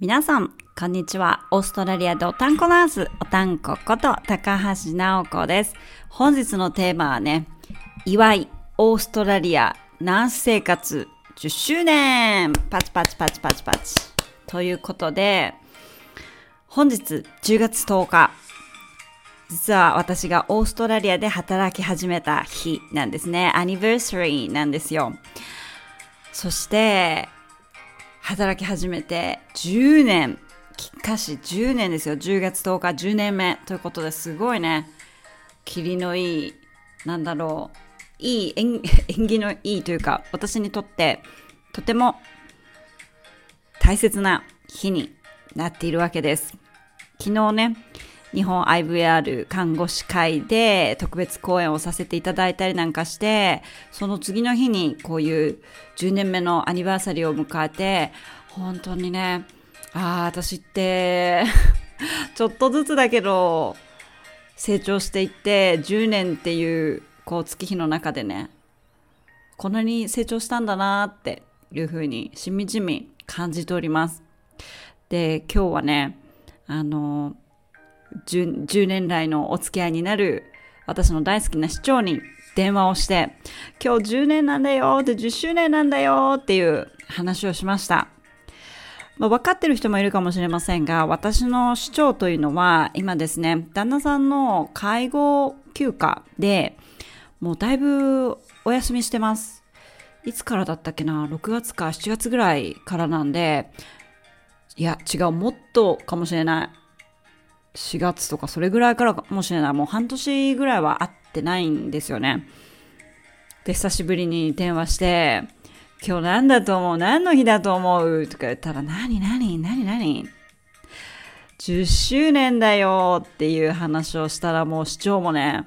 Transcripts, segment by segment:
皆さん、こんにちは。オーストラリアでおたんこナース、おたんここと高橋直子です。本日のテーマはね、祝い、オーストラリアナース生活10周年パチパチパチパチパチ。ということで、本日10月10日、実は私がオーストラリアで働き始めた日なんですね。アニバーサリーなんですよ。そして、働き始めて10年、きっかし10年ですよ。10月10日。10年目。ということですごいね、霧のいい、なんだろう、いい 縁起のいいというか、私にとってとても大切な日になっているわけです。昨日ね、日本 IVR 看護師会で特別講演をさせていただいたりなんかして、その次の日にこういう10年目のアニバーサリーを迎えて、本当にね、ああ、私って ちょっとずつだけど、成長していって、10年っていうこう月日の中でね、こんなに成長したんだなっていうふうにしみじみ感じております。で、今日はね、あの、10, 10年来のお付き合いになる私の大好きな市長に電話をして、今日10年なんだよって10周年なんだよっていう話をしました。まあ、分かってる人もいるかもしれませんが、私の市長というのは今ですね、旦那さんの介護休暇で、もうだいぶお休みしてます。いつからだったっけな ?6 月か7月ぐらいからなんで、いや、違う、もっとかもしれない。4月とかそれぐらいからかもしれない。もう半年ぐらいは会ってないんですよね。で、久しぶりに電話して、今日何だと思う？何の日だと思う？とか言ったら、何何何何 ?10 周年だよっていう話をしたらもう市長もね、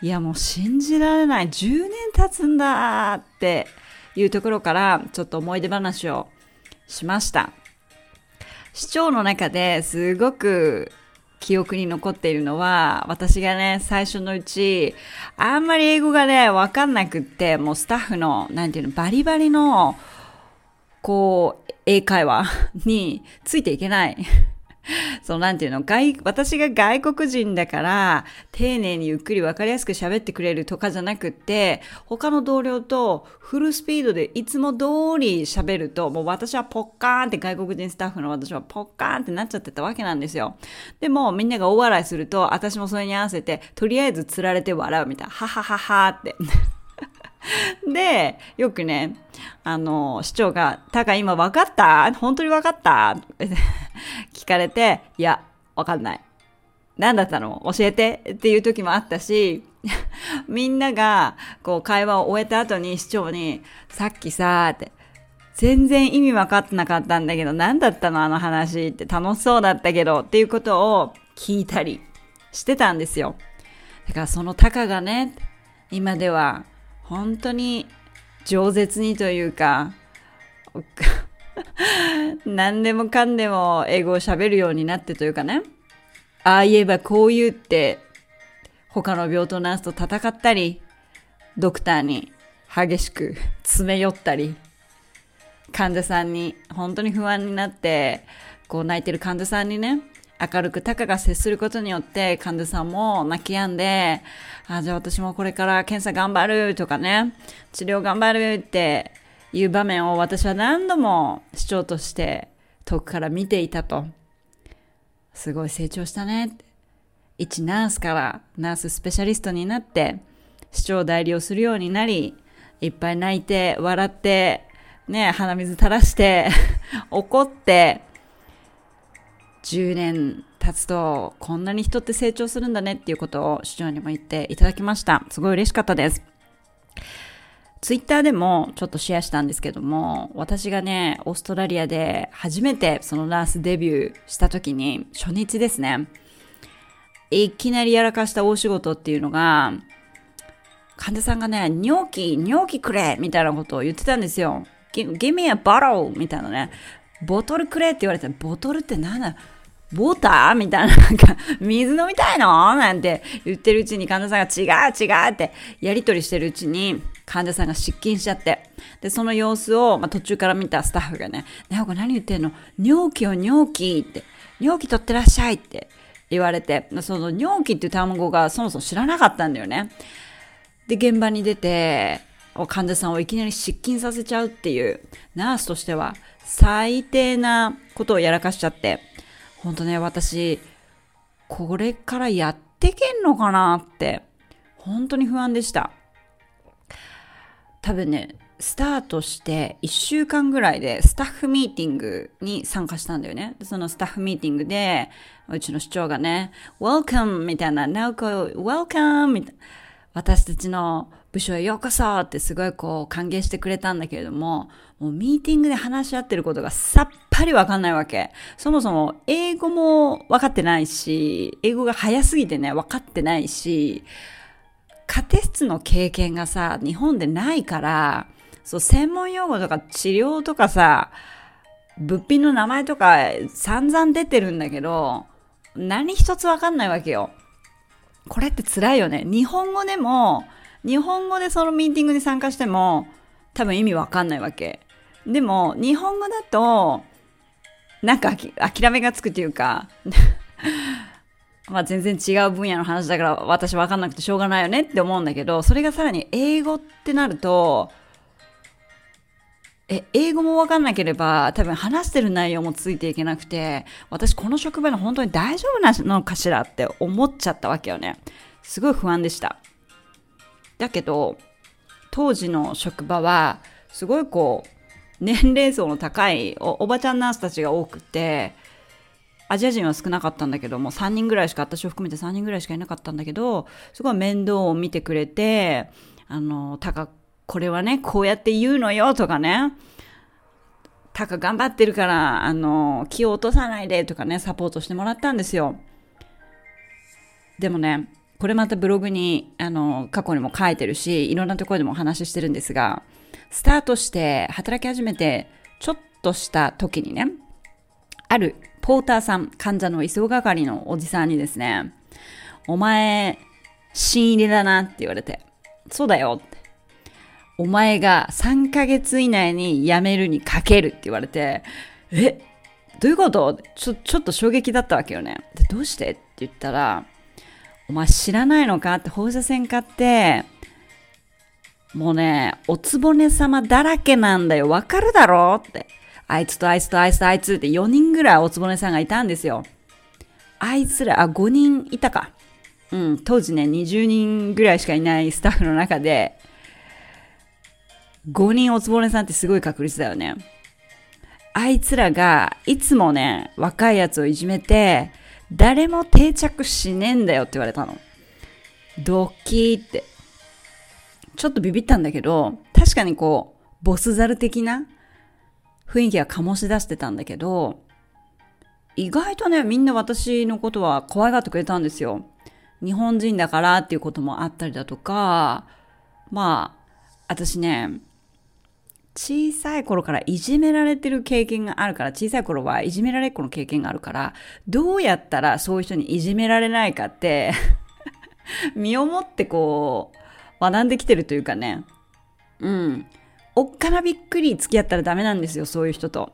いやもう信じられない。10年経つんだっていうところからちょっと思い出話をしました。市長の中ですごく記憶に残っているのは、私がね、最初のうち、あんまり英語がね、わかんなくって、もうスタッフの、なんていうの、バリバリの、こう、英会話についていけない。そう、なんていうの、外、私が外国人だから、丁寧にゆっくりわかりやすく喋ってくれるとかじゃなくって、他の同僚とフルスピードでいつも通り喋ると、もう私はポッカーンって外国人スタッフの私はポッカーンってなっちゃってたわけなんですよ。でも、みんなが大笑いすると、私もそれに合わせて、とりあえず釣られて笑うみたいな、ははははって。で、よくね、あの、市長が、たか今分かった？本当に分かった？聞かれて、いや、分かんない。何だったの？教えてっていう時もあったし、みんなが、こう、会話を終えた後に市長に、さっきさ、って、全然意味分かってなかったんだけど、何だったの？あの話って楽しそうだったけど、っていうことを聞いたりしてたんですよ。だからそのタカがね、今では本当に饒舌にというか、何でもかんでも英語を喋るようになってというかね、ああ言えばこう言うって、他の病棟ナースと戦ったり、ドクターに激しく詰め寄ったり、患者さんに本当に不安になって、こう泣いてる患者さんにね、明るくたかが接することによって患者さんも泣き止んで、あ、じゃあ私もこれから検査頑張るとかね、治療頑張るっていう場面を私は何度も市長として遠くから見ていたと。すごい成長したね。一ナースからナーススペシャリストになって、市長代理をするようになり、いっぱい泣いて、笑って、ね、鼻水垂らして 怒って、10年経つとこんなに人って成長するんだねっていうことを市長にも言っていただきました。すごい嬉しかったです。ツイッターでもちょっとシェアしたんですけども、私がね、オーストラリアで初めてそのナースデビューした時に、初日ですね、いきなりやらかした大仕事っていうのが、患者さんがね、尿器、尿器くれみたいなことを言ってたんですよ。give me a bottle! みたいなね。ボトルくれって言われて、ボトルって何だボター？みたいな、なんか、水飲みたいの？なんて言ってるうちに患者さんが違う違うってやりとりしてるうちに、患者さんが失禁しちゃって。で、その様子を、まあ、途中から見たスタッフがね、ねおこ何言ってんの？尿器を尿器って、尿器取ってらっしゃいって言われて、その尿器っていう単語がそもそも知らなかったんだよね。で、現場に出て、患者さんをいきなり失禁させちゃうっていう、ナースとしては最低なことをやらかしちゃって、本当ね、私、これからやってけんのかなって、本当に不安でした。多分ね、スタートして1週間ぐらいでスタッフミーティングに参加したんだよね。そのスタッフミーティングで、うちの市長がね、Welcome! みたいな、なおこ、Welcome! みたいな。私たちの部署へようこそってすごいこう歓迎してくれたんだけれども、もうミーティングで話し合ってることがさっぱりわかんないわけ。そもそも英語もわかってないし、英語が早すぎてね、わかってないし、家庭室の経験がさ、日本でないから、そう、専門用語とか治療とかさ、物品の名前とか散々出てるんだけど、何一つわかんないわけよ。これって辛いよね。日本語でも、日本語でそのミーティングに参加しても、多分意味わかんないわけ。でも、日本語だと、なんか諦めがつくというか、まあ全然違う分野の話だから私わかんなくてしょうがないよねって思うんだけど、それがさらに英語ってなると、え、英語もわかんなければ多分話してる内容もついていけなくて、私この職場の本当に大丈夫なのかしらって思っちゃったわけよね。すごい不安でした。だけど、当時の職場は、すごいこう、年齢層の高いおばちゃんナースたちが多くて、アジア人は少なかったんだけども、3人ぐらいしか、私を含めて3人ぐらいしかいなかったんだけど、すごい面倒を見てくれて、あの、たか、これはね、こうやって言うのよとかね、たか頑張ってるから、あの、気を落とさないでとかね、サポートしてもらったんですよ。でもね、これまたブログに、あの、過去にも書いてるし、いろんなところでもお話ししてるんですが、スタートして働き始めて、ちょっとした時にね、あるポーターさん、患者の急がかりのおじさんにですね、お前、新入りだなって言われて、そうだよって。お前が3ヶ月以内に辞めるにかけるって言われて、えどういうこと？ちょ、ちょっと衝撃だったわけよね。で、どうして？って言ったら、お前知らないのかって放射線科って、もうね、おつぼね様だらけなんだよ。わかるだろ？って。あいつとあいつとあいつとあいつって4人ぐらいおつぼねさんがいたんですよ。あいつら、あ、5人いたか。うん、当時ね、20人ぐらいしかいないスタッフの中で、5人おつぼねさんってすごい確率だよね。あいつらがいつもね、若いやつをいじめて、誰も定着しねえんだよって言われたの。ドッキーって。ちょっとビビったんだけど、確かにこう、ボスザル的な雰囲気が醸し出してたんだけど、意外とね、みんな私のことは可愛がってくれたんですよ。日本人だからっていうこともあったりだとか、まあ、私ね、小さい頃からいじめられてる経験があるから、小さい頃はいじめられっ子の経験があるから、どうやったらそういう人にいじめられないかって 身をもってこう、学んできてるというかね。うん。おっかなびっくり付き合ったらダメなんですよ、そういう人と。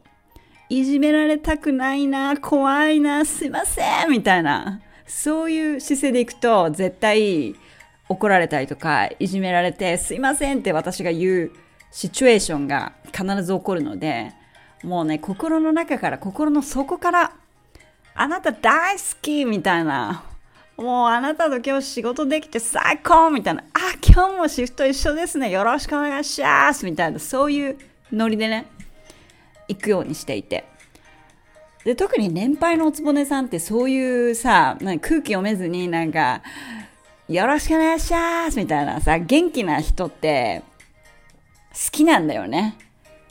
いじめられたくないな、怖いな、すいません、みたいな。そういう姿勢でいくと、絶対怒られたりとか、いじめられて、すいませんって私が言うシチュエーションが必ず起こるので、もうね、心の中から、心の底から、あなた大好きみたいな、もうあなたと今日仕事できて最高みたいな、あ、今日もシフト一緒ですね、よろしくお願いしますみたいな、そういうノリでね、行くようにしていて。で、特に年配のおつぼねさんってそういうさ、空気読めずになんか、よろしくお願いしますみたいなさ、元気な人って好きなんだよね。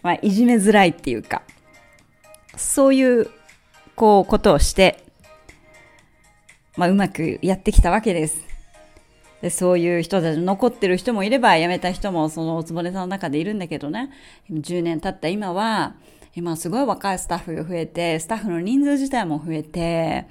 まあ、いじめづらいっていうか。そういう、こう、ことをして、まあ、うまくやってきたわけです。でそういう人たち残ってる人もいれば辞めた人もそのおつぼねさんの中でいるんだけどね10年経った今は今すごい若いスタッフが増えてスタッフの人数自体も増えて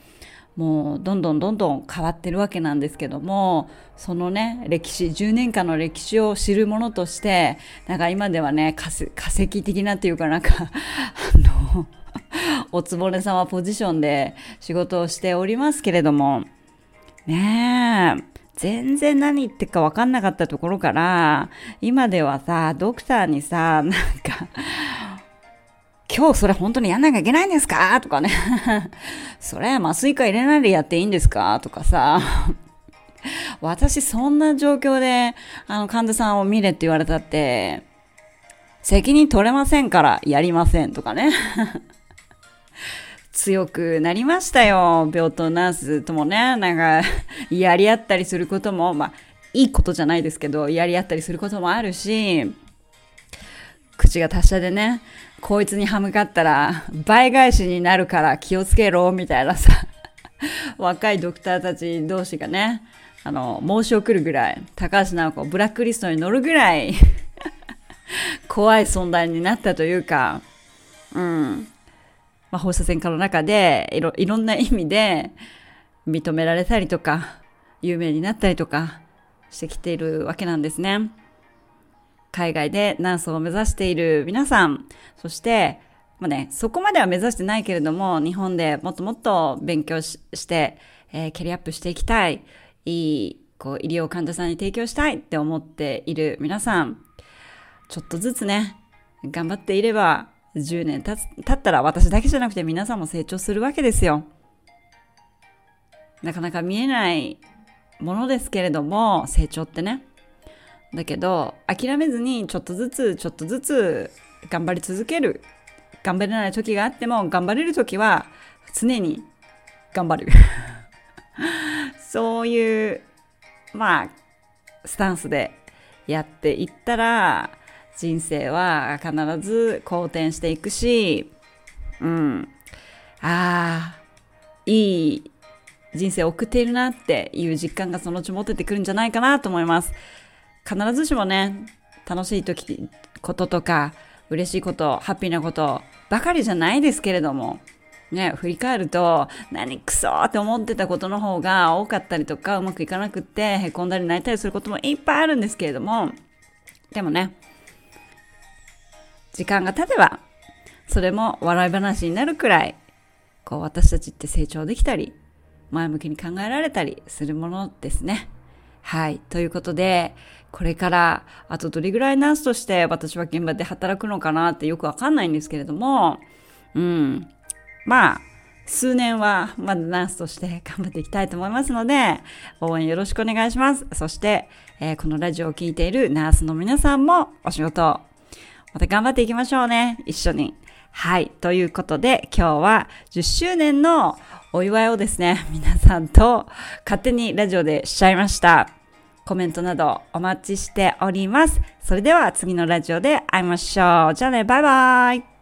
もうどんどんどんどん変わってるわけなんですけども、そのね、歴史、10年間の歴史を知るものとして、なんか今ではね、化石的なっていうかなんか、あの、おつぼね様ポジションで仕事をしておりますけれども、ねえ、全然何言ってるか分かんなかったところから、今ではさ、ドクターにさ、なんか、今日それ本当にやんなきゃいけないんですか？とかね。それ麻酔科入れないでやっていいんですか？とかさ。私そんな状況で、あの、患者さんを見れって言われたって、責任取れませんからやりませんとかね。強くなりましたよ。病棟ナースともね、なんか、やり合ったりすることも、まあ、いいことじゃないですけど、やり合ったりすることもあるし、口が達者でね、こいつに歯向かったら倍返しになるから気をつけろ、みたいなさ、若いドクターたち同士がね、あの、申し送るぐらい、高橋直子、ブラックリストに乗るぐらい 怖い存在になったというか、うん。まあ、放射線科の中でいろ、いろんな意味で認められたりとか、有名になったりとかしてきているわけなんですね。海外でナースを目指している皆さん、そして、まあね、そこまでは目指してないけれども、日本でもっともっと勉強して、えー、キャリアアップしていきたい、いい、こう、医療患者さんに提供したいって思っている皆さん、ちょっとずつね、頑張っていれば、10年経経ったら私だけじゃなくて皆さんも成長するわけですよ。なかなか見えないものですけれども、成長ってね。だけど、諦めずにちょっとずつちょっとずつ頑張り続ける。頑張れない時があっても、頑張れる時は常に頑張る。そういう、まあ、スタンスでやっていったら、人生は必ず好転していくし、うん。ああ、いい人生を送っているなっていう実感がそのうち持っててくるんじゃないかなと思います。必ずしもね、楽しい時、こととか、嬉しいこと、ハッピーなことばかりじゃないですけれども、ね、振り返ると、何クソって思ってたことの方が多かったりとか、うまくいかなくって、へこんだり泣いたりすることもいっぱいあるんですけれども、でもね、時間が経てば、それも笑い話になるくらい、こう私たちって成長できたり、前向きに考えられたりするものですね。はい。ということで、これから、あとどれぐらいナースとして私は現場で働くのかなってよくわかんないんですけれども、うん。まあ、数年はまだナースとして 頑張っていきたいと思いますので、応援よろしくお願いします。そして、えー、このラジオを聴いているナースの皆さんもお仕事、また頑張っていきましょうね。一緒に。はい。ということで、今日は10周年のお祝いをですね、皆さんと勝手にラジオでしちゃいました。コメントなどお待ちしております。それでは次のラジオで会いましょう。じゃあね、バイバイ。